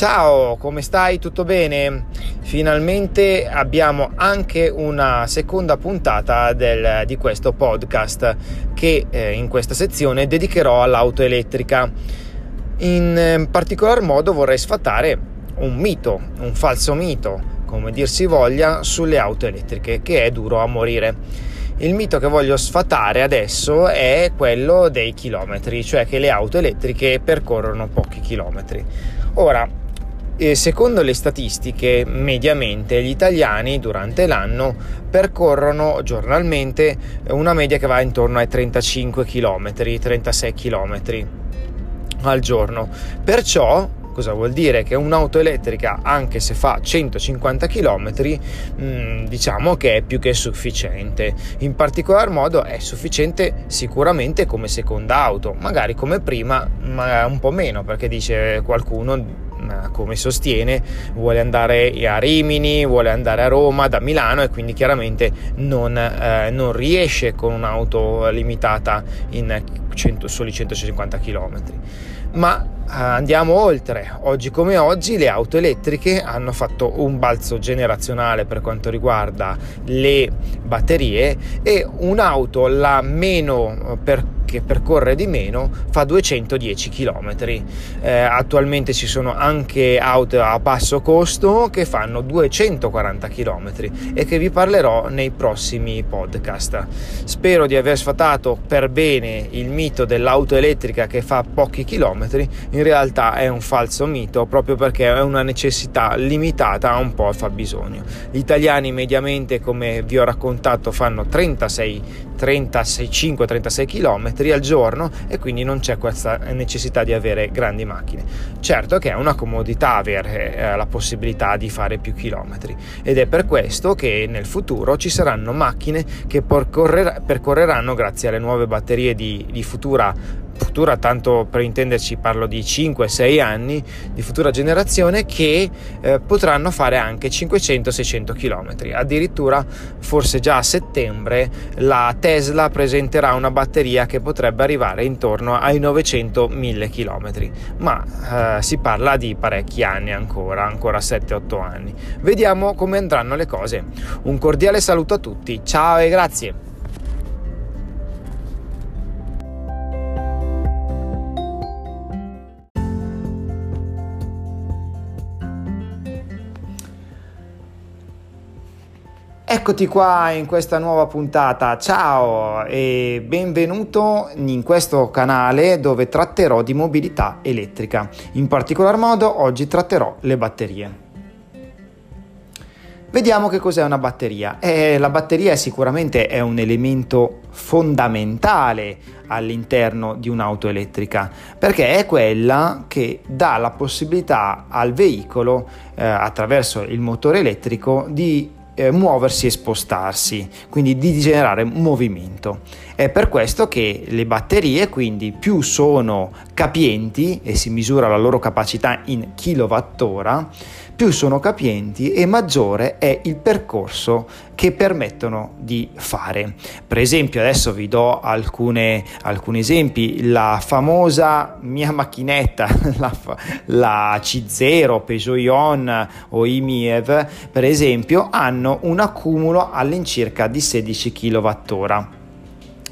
Ciao, come stai? Tutto bene? Finalmente abbiamo anche una seconda puntata del, di questo podcast che eh, in questa sezione dedicherò all'auto elettrica. In eh, particolar modo vorrei sfatare un mito, un falso mito, come dir si voglia, sulle auto elettriche, che è duro a morire. Il mito che voglio sfatare adesso è quello dei chilometri, cioè che le auto elettriche percorrono pochi chilometri. Ora, secondo le statistiche, mediamente gli italiani durante l'anno percorrono giornalmente una media che va intorno ai 35 km, 36 km al giorno. Perciò Cosa vuol dire? Che un'auto elettrica, anche se fa 150 km, mh, diciamo che è più che sufficiente. In particolar modo è sufficiente sicuramente come seconda auto, magari come prima, ma un po' meno, perché dice qualcuno come sostiene, vuole andare a Rimini, vuole andare a Roma da Milano e quindi chiaramente non, eh, non riesce con un'auto limitata in 100, soli 150 km. Ma eh, andiamo oltre. Oggi come oggi le auto elettriche hanno fatto un balzo generazionale per quanto riguarda le batterie e un'auto la meno per che percorre di meno fa 210 km. Eh, attualmente ci sono anche auto a basso costo che fanno 240 km e che vi parlerò nei prossimi podcast. Spero di aver sfatato per bene il mito dell'auto elettrica che fa pochi chilometri, in realtà è un falso mito proprio perché è una necessità limitata a un po' il fabbisogno. Gli italiani mediamente, come vi ho raccontato, fanno 36 35-36 km al giorno e quindi non c'è questa necessità di avere grandi macchine. Certo che è una comodità avere eh, la possibilità di fare più chilometri ed è per questo che nel futuro ci saranno macchine che percorreranno grazie alle nuove batterie di, di futura futura, tanto per intenderci parlo di 5-6 anni di futura generazione che eh, potranno fare anche 500-600 km. Addirittura forse già a settembre la Tesla presenterà una batteria che potrebbe arrivare intorno ai 900-1000 km, ma eh, si parla di parecchi anni ancora, ancora 7-8 anni. Vediamo come andranno le cose. Un cordiale saluto a tutti, ciao e grazie. Eccoti qua in questa nuova puntata, ciao e benvenuto in questo canale dove tratterò di mobilità elettrica. In particolar modo oggi tratterò le batterie. Vediamo che cos'è una batteria. Eh, la batteria sicuramente è un elemento fondamentale all'interno di un'auto elettrica perché è quella che dà la possibilità al veicolo eh, attraverso il motore elettrico di eh, muoversi e spostarsi, quindi di generare movimento. È per questo che le batterie quindi più sono capienti e si misura la loro capacità in kilowattora, più sono capienti e maggiore è il percorso che permettono di fare. Per esempio, adesso vi do alcune, alcuni esempi, la famosa mia macchinetta, la, la C0, Peugeot Ion o IMIEV, per esempio, hanno un accumulo all'incirca di 16 kWh.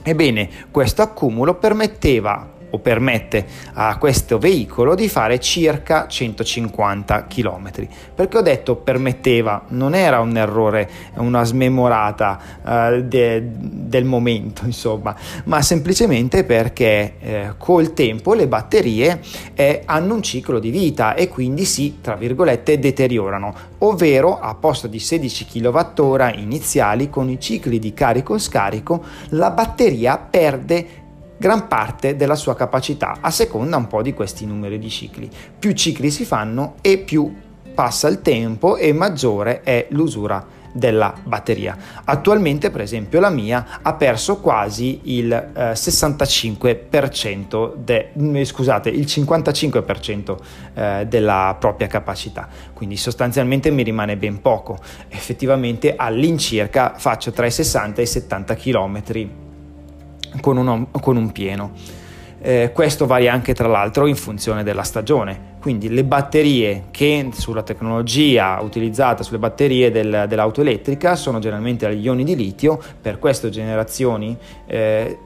Ebbene, questo accumulo permetteva o permette a questo veicolo di fare circa 150 km. Perché ho detto permetteva, non era un errore, una smemorata uh, de, del momento, insomma, ma semplicemente perché eh, col tempo le batterie eh, hanno un ciclo di vita e quindi si, tra virgolette, deteriorano, ovvero a posto di 16 kWh iniziali con i cicli di carico-scarico la batteria perde gran parte della sua capacità a seconda un po' di questi numeri di cicli. Più cicli si fanno e più passa il tempo e maggiore è l'usura della batteria. Attualmente, per esempio, la mia ha perso quasi il eh, 65% de, mm, scusate, il 55% eh, della propria capacità. Quindi sostanzialmente mi rimane ben poco. Effettivamente all'incirca faccio tra i 60 e i 70 km con, uno, con un pieno. Eh, questo varia anche tra l'altro in funzione della stagione. Quindi le batterie che sulla tecnologia utilizzata sulle batterie del, dell'auto elettrica sono generalmente agli ioni di litio, per queste generazioni eh,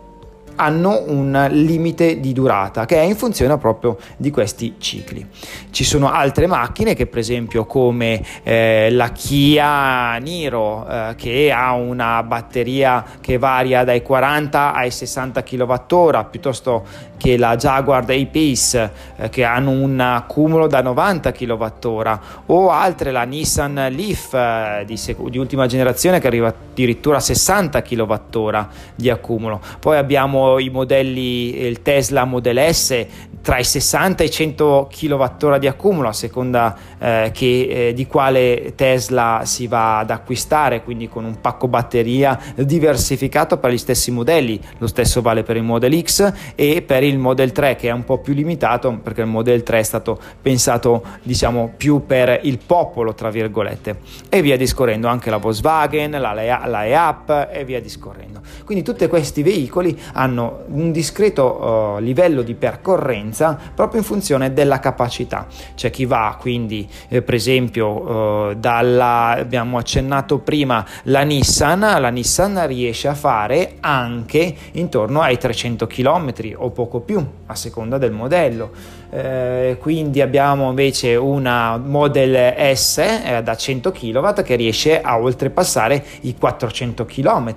hanno un limite di durata che è in funzione proprio di questi cicli. Ci sono altre macchine che per esempio come eh, la Kia Niro eh, che ha una batteria che varia dai 40 ai 60 kWh piuttosto che la Jaguar e Pace eh, che hanno un accumulo da 90 kWh o altre la Nissan Leaf eh, di, sec- di ultima generazione che arriva addirittura a 60 kWh di accumulo. Poi abbiamo i modelli, il Tesla Model S tra i 60 e i 100 kWh di accumulo a seconda eh, che, eh, di quale Tesla si va ad acquistare, quindi con un pacco batteria diversificato per gli stessi modelli. Lo stesso vale per il Model X e per il Model 3 che è un po' più limitato perché il Model 3 è stato pensato diciamo più per il popolo tra virgolette e via discorrendo anche la Volkswagen, la, la EAP e via discorrendo. Quindi tutti questi veicoli hanno un discreto uh, livello di percorrenza proprio in funzione della capacità. C'è chi va quindi, eh, per esempio, uh, dalla, abbiamo accennato prima la Nissan, la Nissan riesce a fare anche intorno ai 300 km o poco più, a seconda del modello. Eh, quindi abbiamo invece una Model S eh, da 100 kW che riesce a oltrepassare i 400 km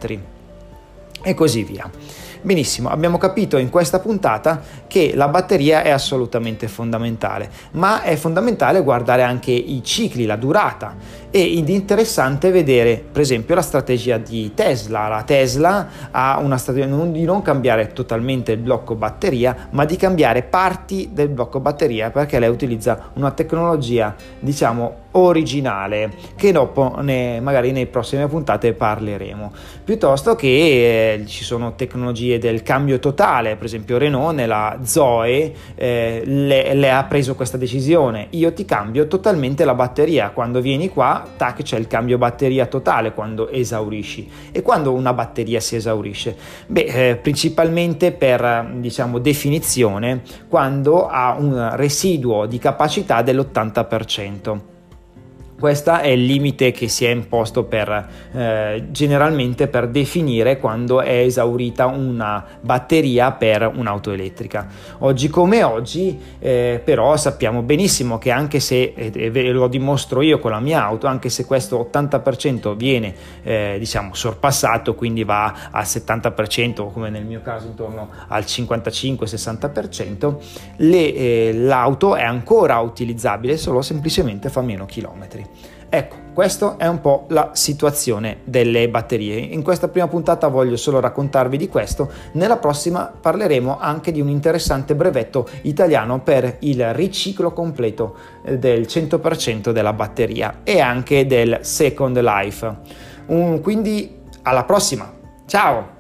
e così via. Benissimo, abbiamo capito in questa puntata che la batteria è assolutamente fondamentale, ma è fondamentale guardare anche i cicli, la durata ed interessante vedere per esempio la strategia di Tesla. La Tesla ha una strategia di non cambiare totalmente il blocco batteria, ma di cambiare parti del blocco batteria perché lei utilizza una tecnologia diciamo originale che dopo ne, magari nelle prossime puntate parleremo. Piuttosto che eh, ci sono tecnologie del cambio totale per esempio Renault nella Zoe eh, le, le, ha preso questa decisione. Io ti cambio totalmente la batteria. Quando vieni qua tac c'è il cambio batteria totale quando esaurisci. E quando una batteria si esaurisce? Beh eh, principalmente per diciamo definizione quando ha un residuo di capacità dell'80% questo è il limite che si è imposto per, eh, generalmente per definire quando è esaurita una batteria per un'auto elettrica. Oggi come oggi, eh, però, sappiamo benissimo che anche se, e ve lo dimostro io con la mia auto, anche se questo 80% viene eh, diciamo sorpassato, quindi va al 70%, come nel mio caso intorno al 55-60%, le, eh, l'auto è ancora utilizzabile, solo semplicemente fa meno chilometri. Ecco, questa è un po' la situazione delle batterie. In questa prima puntata voglio solo raccontarvi di questo, nella prossima parleremo anche di un interessante brevetto italiano per il riciclo completo eh, del 100% della batteria e anche del Second Life. Quindi alla prossima, ciao!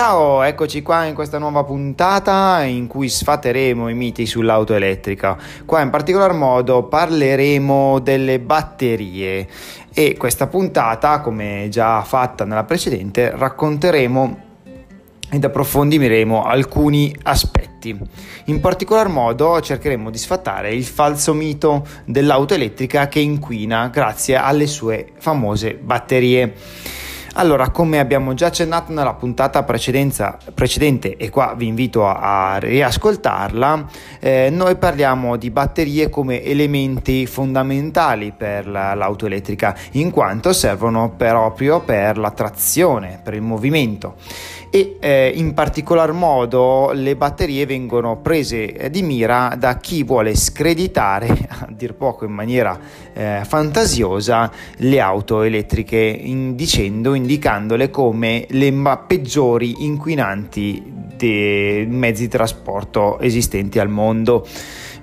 Ciao, eccoci qua in questa nuova puntata in cui sfateremo i miti sull'auto elettrica. Qua in particolar modo parleremo delle batterie e questa puntata, come già fatta nella precedente, racconteremo ed approfondiremo alcuni aspetti. In particolar modo cercheremo di sfatare il falso mito dell'auto elettrica che inquina grazie alle sue famose batterie. Allora, come abbiamo già accennato nella puntata precedente, e qua vi invito a, a riascoltarla, eh, noi parliamo di batterie come elementi fondamentali per la, l'auto elettrica, in quanto servono proprio per la trazione, per il movimento e eh, in particolar modo le batterie vengono prese eh, di mira da chi vuole screditare, a dir poco in maniera eh, fantasiosa, le auto elettriche in, dicendo, indicandole come le peggiori inquinanti dei mezzi di trasporto esistenti al mondo.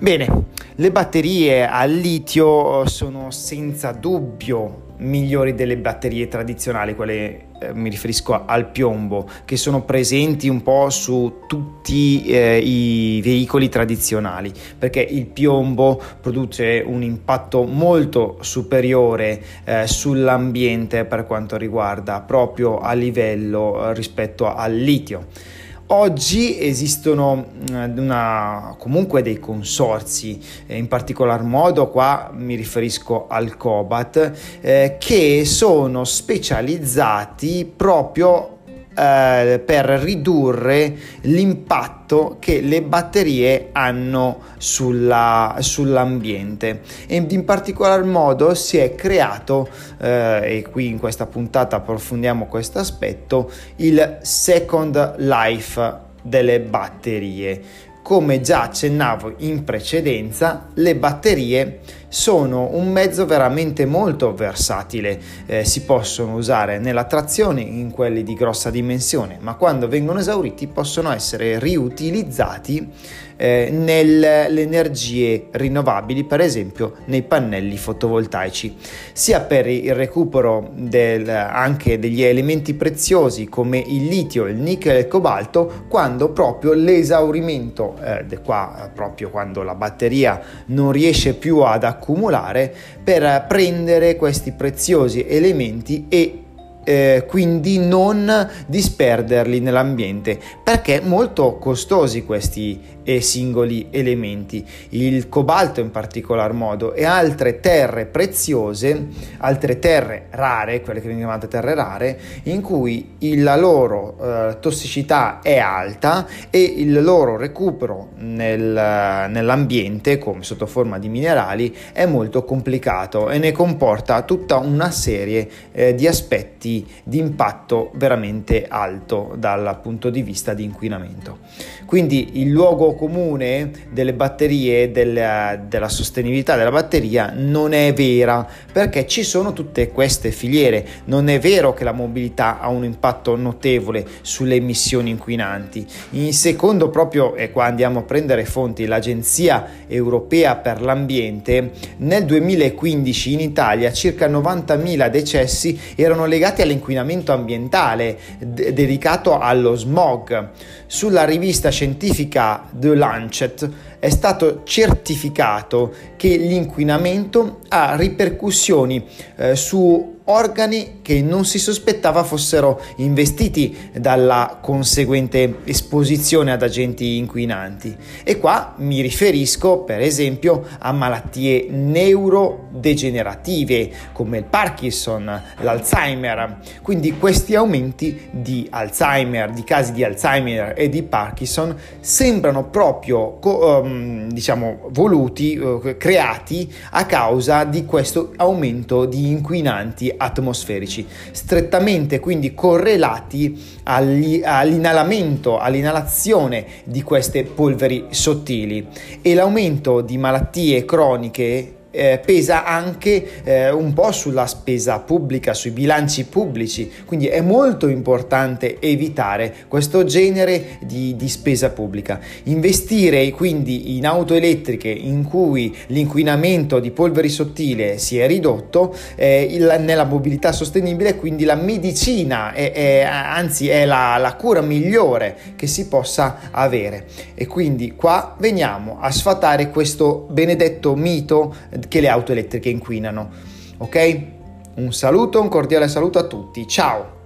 Bene, le batterie al litio sono senza dubbio migliori delle batterie tradizionali, quelle eh, mi riferisco al piombo, che sono presenti un po' su tutti eh, i veicoli tradizionali, perché il piombo produce un impatto molto superiore eh, sull'ambiente per quanto riguarda proprio a livello eh, rispetto al litio. Oggi esistono una, comunque dei consorzi, in particolar modo qua mi riferisco al Cobat, eh, che sono specializzati proprio eh, per ridurre l'impatto che le batterie hanno sulla, sull'ambiente. E in particolar modo si è creato eh, e qui in questa puntata approfondiamo questo aspetto il second life delle batterie come già accennavo in precedenza, le batterie sono un mezzo veramente molto versatile, eh, si possono usare nella trazione in quelli di grossa dimensione, ma quando vengono esauriti possono essere riutilizzati eh, nelle energie rinnovabili, per esempio nei pannelli fotovoltaici, sia per il recupero del, anche degli elementi preziosi come il litio, il nickel e il cobalto, quando proprio l'esaurimento, eh, qua proprio quando la batteria non riesce più ad accumulare, per prendere questi preziosi elementi e eh, quindi non disperderli nell'ambiente perché molto costosi questi e singoli elementi, il cobalto in particolar modo e altre terre preziose, altre terre rare, quelle che vengono chiamate terre rare, in cui la loro eh, tossicità è alta e il loro recupero nel, nell'ambiente, come sotto forma di minerali, è molto complicato e ne comporta tutta una serie eh, di aspetti di impatto veramente alto dal punto di vista di inquinamento. Quindi il luogo comune delle batterie, della, della sostenibilità della batteria non è vera perché ci sono tutte queste filiere. Non è vero che la mobilità ha un impatto notevole sulle emissioni inquinanti. In secondo proprio, e qua andiamo a prendere fonti, l'Agenzia Europea per l'Ambiente, nel 2015 in Italia circa 90.000 decessi erano legati all'inquinamento ambientale d- dedicato allo smog. Sulla rivista scientifica The Lancet è stato certificato che l'inquinamento ha ripercussioni eh, su organi che non si sospettava fossero investiti dalla conseguente esposizione ad agenti inquinanti. E qua mi riferisco per esempio a malattie neurodegenerative come il Parkinson, l'Alzheimer. Quindi questi aumenti di Alzheimer, di casi di Alzheimer e di Parkinson sembrano proprio um, diciamo voluti, uh, creati a causa di questo aumento di inquinanti atmosferici, strettamente quindi correlati agli, all'inalamento, all'inalazione di queste polveri sottili. E l'aumento di malattie croniche eh, pesa anche eh, un po' sulla spesa pubblica, sui bilanci pubblici, quindi è molto importante evitare questo genere di, di spesa pubblica. Investire quindi in auto elettriche in cui l'inquinamento di polveri sottile si è ridotto, eh, il, nella mobilità sostenibile, quindi la medicina, è, è, anzi è la, la cura migliore che si possa avere. E quindi qua veniamo a sfatare questo benedetto mito che le auto elettriche inquinano. Ok? Un saluto, un cordiale saluto a tutti. Ciao!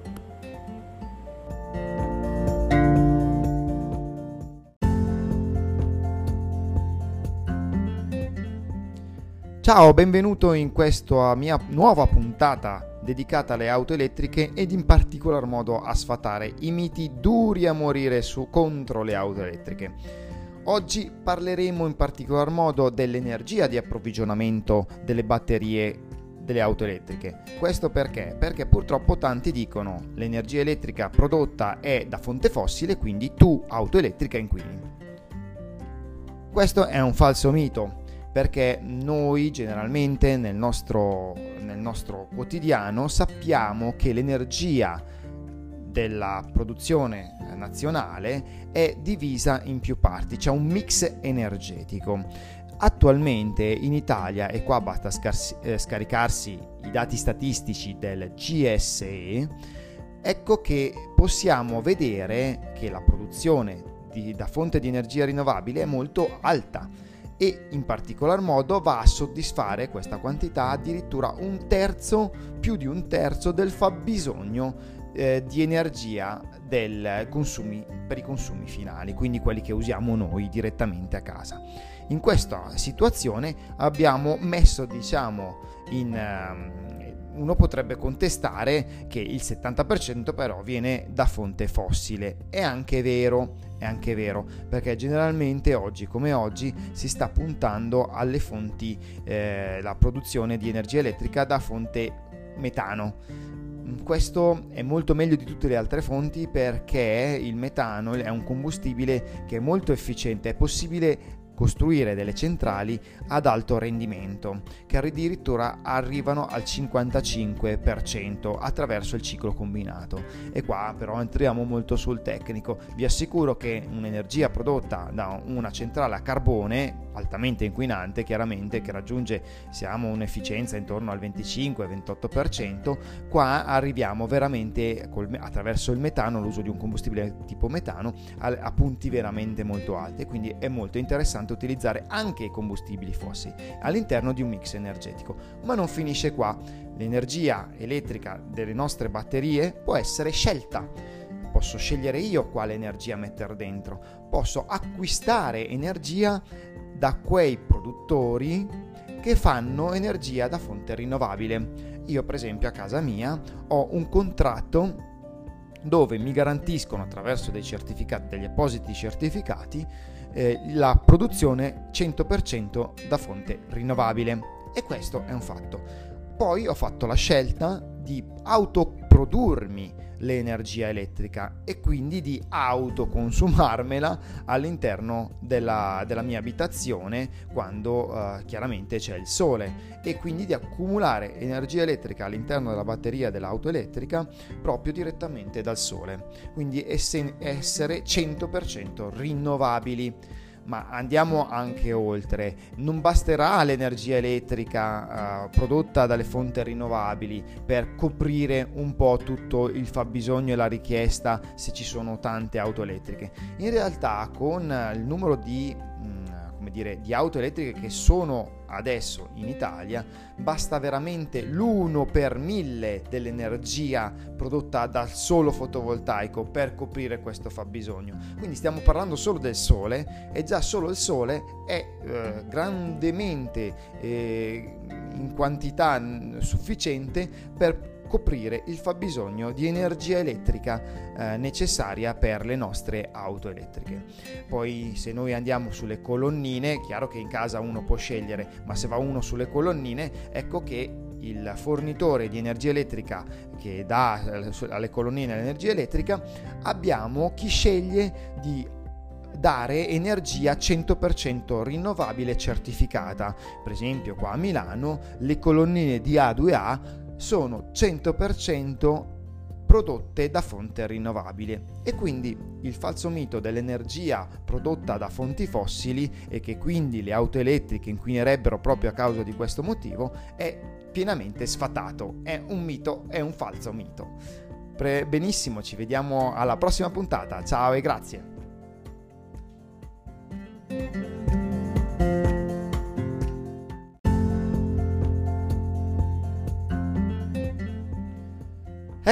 Ciao, benvenuto in questa mia nuova puntata dedicata alle auto elettriche ed in particolar modo a sfatare i miti duri a morire su contro le auto elettriche. Oggi parleremo in particolar modo dell'energia di approvvigionamento delle batterie delle auto elettriche. Questo perché? Perché purtroppo tanti dicono l'energia elettrica prodotta è da fonte fossile, quindi tu auto elettrica inquini. Questo è un falso mito, perché noi generalmente nel nostro, nel nostro quotidiano sappiamo che l'energia della produzione nazionale è divisa in più parti, c'è un mix energetico. Attualmente in Italia, e qua basta scarsi, eh, scaricarsi i dati statistici del GSE, ecco che possiamo vedere che la produzione di, da fonte di energia rinnovabile è molto alta e in particolar modo va a soddisfare questa quantità addirittura un terzo, più di un terzo del fabbisogno eh, di energia consumi, per i consumi finali, quindi quelli che usiamo noi direttamente a casa. In questa situazione abbiamo messo, diciamo, in... Um, uno potrebbe contestare che il 70% però viene da fonte fossile. È anche vero, è anche vero, perché generalmente oggi come oggi si sta puntando alle fonti, eh, la produzione di energia elettrica da fonte metano questo è molto meglio di tutte le altre fonti perché il metano è un combustibile che è molto efficiente, è possibile costruire delle centrali ad alto rendimento, che addirittura arrivano al 55% attraverso il ciclo combinato. E qua però entriamo molto sul tecnico. Vi assicuro che un'energia prodotta da una centrale a carbone altamente inquinante, chiaramente che raggiunge siamo un'efficienza intorno al 25-28%, qua arriviamo veramente col, attraverso il metano, l'uso di un combustibile tipo metano, a, a punti veramente molto alti, quindi è molto interessante interessante utilizzare anche i combustibili fossili all'interno di un mix energetico. Ma non finisce qua, l'energia elettrica delle nostre batterie può essere scelta. Posso scegliere io quale energia mettere dentro, posso acquistare energia da quei produttori che fanno energia da fonte rinnovabile. Io per esempio a casa mia ho un contratto dove mi garantiscono attraverso dei certificati, degli appositi certificati, eh, la produzione 100% da fonte rinnovabile e questo è un fatto. Poi ho fatto la scelta di autoprodurmi l'energia elettrica e quindi di autoconsumarmela all'interno della, della mia abitazione quando uh, chiaramente c'è il sole. E quindi di accumulare energia elettrica all'interno della batteria dell'auto elettrica proprio direttamente dal sole. Quindi essere 100% rinnovabili ma andiamo anche oltre. Non basterà l'energia elettrica uh, prodotta dalle fonti rinnovabili per coprire un po' tutto il fabbisogno e la richiesta se ci sono tante auto elettriche. In realtà con il numero di come dire, di auto elettriche che sono adesso in Italia, basta veramente l'1 per 1000 dell'energia prodotta dal solo fotovoltaico per coprire questo fabbisogno. Quindi stiamo parlando solo del sole e già solo il sole è eh, grandemente eh, in quantità sufficiente per coprire il fabbisogno di energia elettrica eh, necessaria per le nostre auto elettriche. Poi se noi andiamo sulle colonnine, chiaro che in casa uno può scegliere, ma se va uno sulle colonnine, ecco che il fornitore di energia elettrica che dà eh, alle colonnine l'energia elettrica, abbiamo chi sceglie di dare energia 100% rinnovabile certificata. Per esempio qua a Milano le colonnine di A2A sono 100% prodotte da fonte rinnovabile e quindi il falso mito dell'energia prodotta da fonti fossili e che quindi le auto elettriche inquinerebbero proprio a causa di questo motivo è pienamente sfatato, è un mito, è un falso mito. Pre- benissimo, ci vediamo alla prossima puntata, ciao e grazie.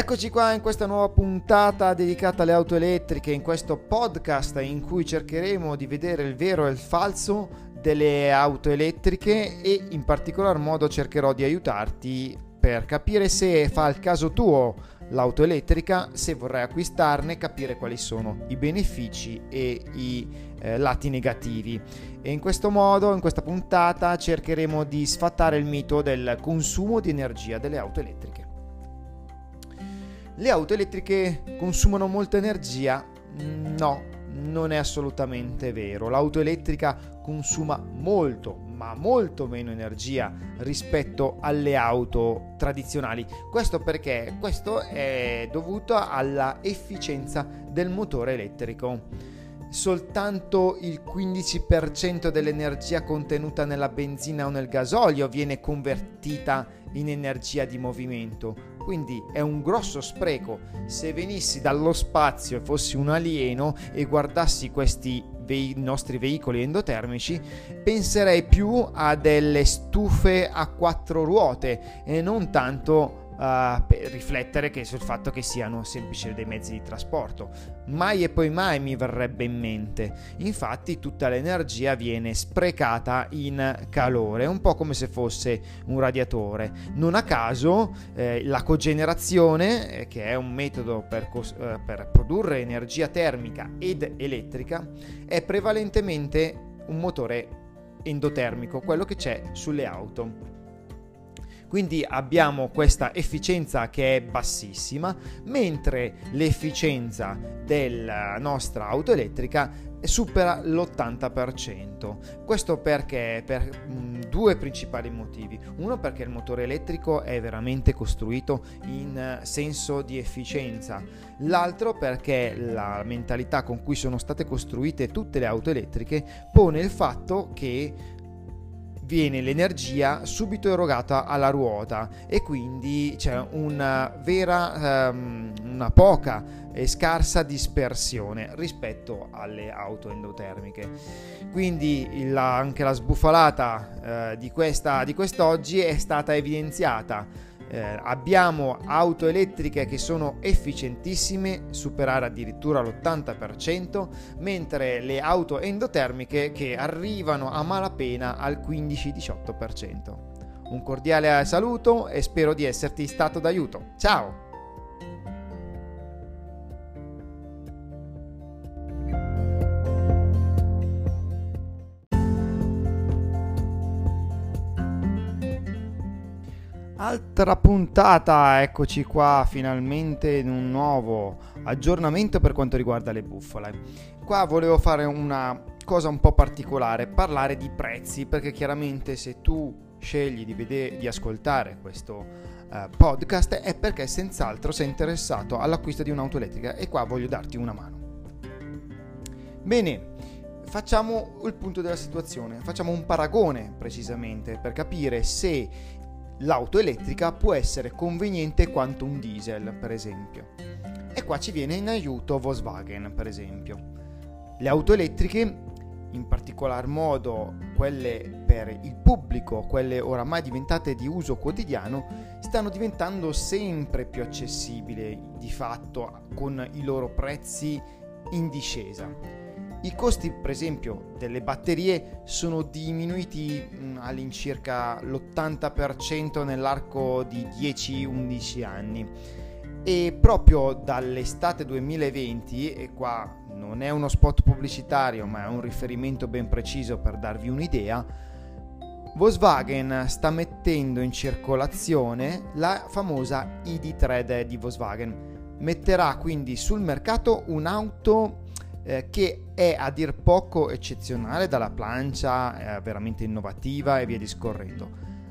Eccoci qua in questa nuova puntata dedicata alle auto elettriche, in questo podcast in cui cercheremo di vedere il vero e il falso delle auto elettriche e in particolar modo cercherò di aiutarti per capire se fa il caso tuo l'auto elettrica, se vorrai acquistarne, capire quali sono i benefici e i eh, lati negativi. E in questo modo, in questa puntata, cercheremo di sfatare il mito del consumo di energia delle auto elettriche. Le auto elettriche consumano molta energia? No, non è assolutamente vero. L'auto elettrica consuma molto, ma molto meno energia rispetto alle auto tradizionali. Questo perché? Questo è dovuto alla efficienza del motore elettrico. soltanto il 15% dell'energia contenuta nella benzina o nel gasolio viene convertita in energia di movimento. Quindi è un grosso spreco. Se venissi dallo spazio e fossi un alieno e guardassi questi ve- nostri veicoli endotermici, penserei più a delle stufe a quattro ruote e non tanto riflettere che sul fatto che siano semplici dei mezzi di trasporto. Mai e poi mai mi verrebbe in mente. Infatti tutta l'energia viene sprecata in calore, un po' come se fosse un radiatore. Non a caso eh, la cogenerazione, eh, che è un metodo per, cos- eh, per produrre energia termica ed elettrica, è prevalentemente un motore endotermico, quello che c'è sulle auto. Quindi abbiamo questa efficienza che è bassissima, mentre l'efficienza della nostra auto elettrica supera l'80%. Questo perché? Per mh, due principali motivi. Uno perché il motore elettrico è veramente costruito in senso di efficienza. L'altro perché la mentalità con cui sono state costruite tutte le auto elettriche pone il fatto che viene l'energia subito erogata alla ruota e quindi c'è una vera, um, una poca e scarsa dispersione rispetto alle auto endotermiche. Quindi la, anche la sbufalata uh, di, questa, di quest'oggi è stata evidenziata eh, abbiamo auto elettriche che sono efficientissime, superare addirittura l'80%, mentre le auto endotermiche che arrivano a malapena al 15-18%. Un cordiale saluto e spero di esserti stato d'aiuto. Ciao! Altra puntata, eccoci qua finalmente in un nuovo aggiornamento per quanto riguarda le bufale. Qua volevo fare una cosa un po' particolare, parlare di prezzi, perché chiaramente se tu scegli di, vedere, di ascoltare questo uh, podcast è perché senz'altro sei interessato all'acquisto di un'auto elettrica e qua voglio darti una mano. Bene, facciamo il punto della situazione, facciamo un paragone precisamente per capire se l'auto elettrica può essere conveniente quanto un diesel, per esempio. E qua ci viene in aiuto Volkswagen, per esempio. Le auto elettriche, in particolar modo quelle per il pubblico, quelle oramai diventate di uso quotidiano, stanno diventando sempre più accessibili di fatto con i loro prezzi in discesa i costi, per esempio, delle batterie sono diminuiti mm, all'incirca l'80% nell'arco di 10-11 anni e proprio dall'estate 2020, e qua non è uno spot pubblicitario ma è un riferimento ben preciso per darvi un'idea, Volkswagen sta mettendo in circolazione la famosa ID3 di Volkswagen. Metterà quindi sul mercato un'auto eh, che è a dir poco eccezionale dalla plancia, è veramente innovativa e via discorrendo,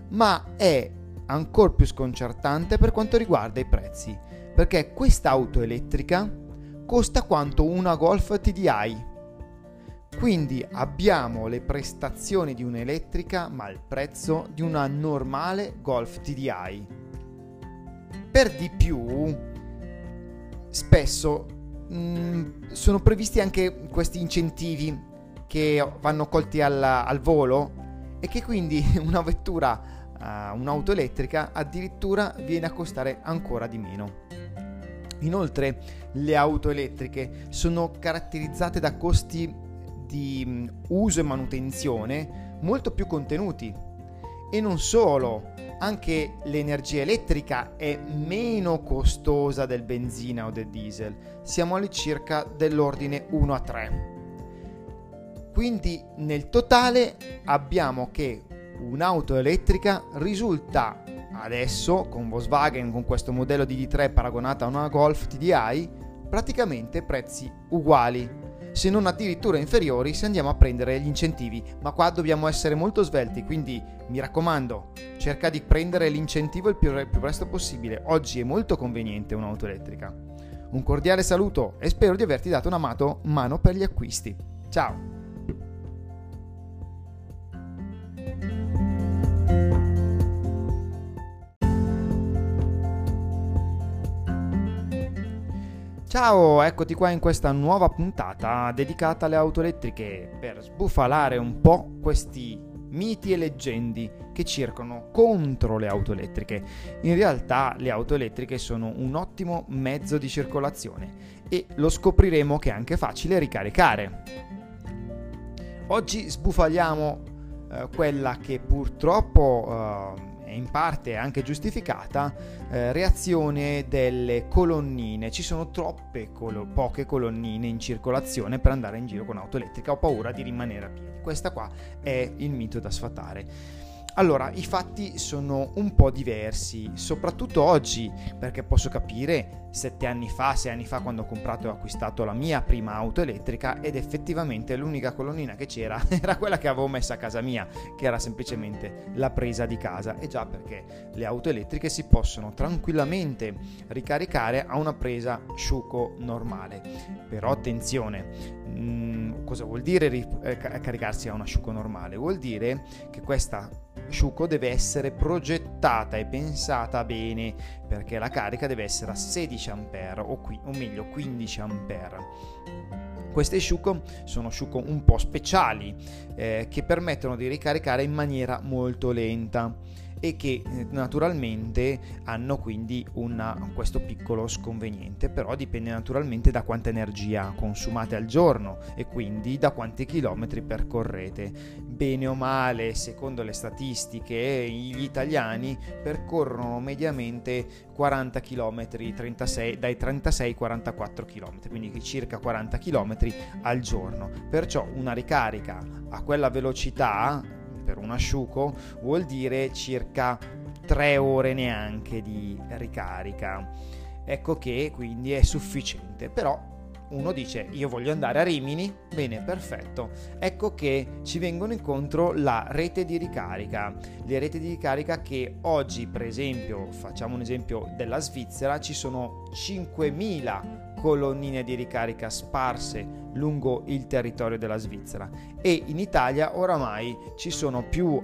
ma è ancora più sconcertante per quanto riguarda i prezzi, perché questa auto elettrica costa quanto una Golf TDI. Quindi abbiamo le prestazioni di un'elettrica ma il prezzo di una normale Golf TDI. Per di più, spesso mm, sono previsti anche questi incentivi che vanno colti al, al volo e che quindi una vettura, uh, un'auto elettrica addirittura viene a costare ancora di meno. Inoltre le auto elettriche sono caratterizzate da costi di mm, uso e manutenzione molto più contenuti e non solo, anche l'energia elettrica è meno costosa del benzina o del diesel, siamo all'incirca dell'ordine 1 a 3. Quindi nel totale abbiamo che un'auto elettrica risulta adesso con Volkswagen con questo modello di D3 paragonata a una Golf TDI praticamente prezzi uguali se non addirittura inferiori se andiamo a prendere gli incentivi, ma qua dobbiamo essere molto svelti, quindi mi raccomando, cerca di prendere l'incentivo il più, il più presto possibile, oggi è molto conveniente un'auto elettrica. Un cordiale saluto e spero di averti dato una mano per gli acquisti. Ciao! Ciao, eccoti qua in questa nuova puntata dedicata alle auto elettriche per sbufalare un po' questi miti e leggendi che circolano contro le auto elettriche. In realtà le auto elettriche sono un ottimo mezzo di circolazione e lo scopriremo che è anche facile ricaricare. Oggi sbufaliamo eh, quella che purtroppo eh, in parte anche giustificata, eh, reazione delle colonnine. Ci sono troppe colo- poche colonnine in circolazione per andare in giro con auto elettrica, ho paura di rimanere a piedi. Questa qua è il mito da sfatare. Allora, i fatti sono un po' diversi, soprattutto oggi, perché posso capire sette anni fa, sei anni fa, quando ho comprato e acquistato la mia prima auto elettrica ed effettivamente l'unica colonnina che c'era era quella che avevo messa a casa mia, che era semplicemente la presa di casa. E già perché le auto elettriche si possono tranquillamente ricaricare a una presa sciuco normale. Però attenzione, mh, mm, cosa vuol dire ric- eh, caricarsi a un asciugo normale? Vuol dire che questa Shuko deve essere progettata e pensata bene perché la carica deve essere a 16 A o, qui, o meglio 15 A. Queste Shuko sono Shuko un po' speciali eh, che permettono di ricaricare in maniera molto lenta e che eh, naturalmente hanno quindi una, questo piccolo sconveniente, però dipende naturalmente da quanta energia consumate al giorno e quindi da quanti chilometri percorrete. Bene o male, secondo le statistiche, gli italiani percorrono mediamente 40 km, 36, dai 36 ai 44 km, quindi circa 40 km al giorno. Perciò una ricarica a quella velocità per un asciugo vuol dire circa 3 ore neanche di ricarica. Ecco che quindi è sufficiente, però uno dice io voglio andare a Rimini, bene, perfetto. Ecco che ci vengono incontro la rete di ricarica. Le reti di ricarica che oggi, per esempio, facciamo un esempio della Svizzera, ci sono 5000 colonnine di ricarica sparse lungo il territorio della Svizzera. E in Italia oramai ci sono più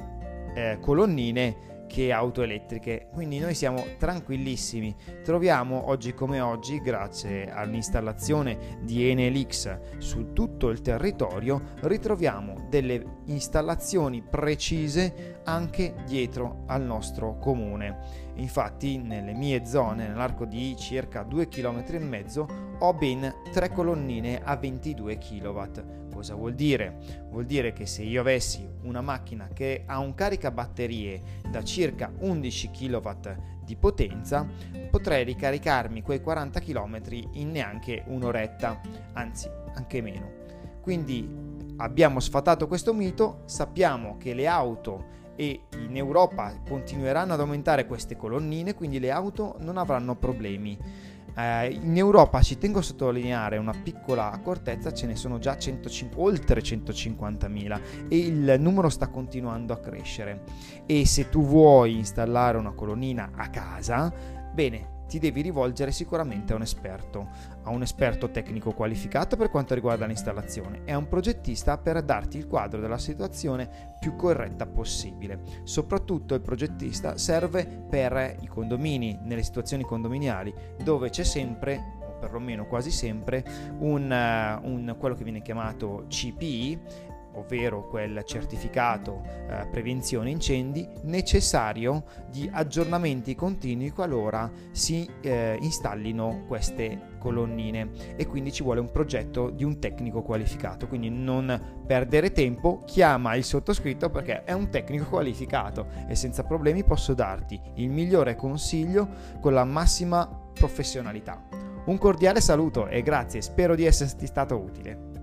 eh, colonnine che auto elettriche. Quindi noi siamo tranquillissimi. Troviamo oggi come oggi grazie all'installazione di Enelix su tutto il territorio ritroviamo delle installazioni precise anche dietro al nostro comune. Infatti nelle mie zone, nell'arco di circa 2 km e mezzo, ho ben 3 colonnine a 22 kW. Cosa vuol dire? Vuol dire che se io avessi una macchina che ha un caricabatterie da circa 11 kW di potenza, potrei ricaricarmi quei 40 km in neanche un'oretta, anzi anche meno. Quindi abbiamo sfatato questo mito, sappiamo che le auto e in Europa continueranno ad aumentare queste colonnine, quindi le auto non avranno problemi. Eh, in Europa ci tengo a sottolineare una piccola accortezza, ce ne sono già 105, oltre 150.000 e il numero sta continuando a crescere. E se tu vuoi installare una colonnina a casa, bene, ti devi rivolgere sicuramente a un esperto, a un esperto tecnico qualificato per quanto riguarda l'installazione e a un progettista per darti il quadro della situazione più corretta possibile. Soprattutto il progettista serve per i condomini, nelle situazioni condominiali dove c'è sempre perlomeno quasi sempre un, un, quello che viene chiamato CPI ovvero quel certificato eh, prevenzione incendi, necessario di aggiornamenti continui qualora si eh, installino queste colonnine e quindi ci vuole un progetto di un tecnico qualificato, quindi non perdere tempo, chiama il sottoscritto perché è un tecnico qualificato e senza problemi posso darti il migliore consiglio con la massima professionalità. Un cordiale saluto e grazie, spero di esserti stato utile.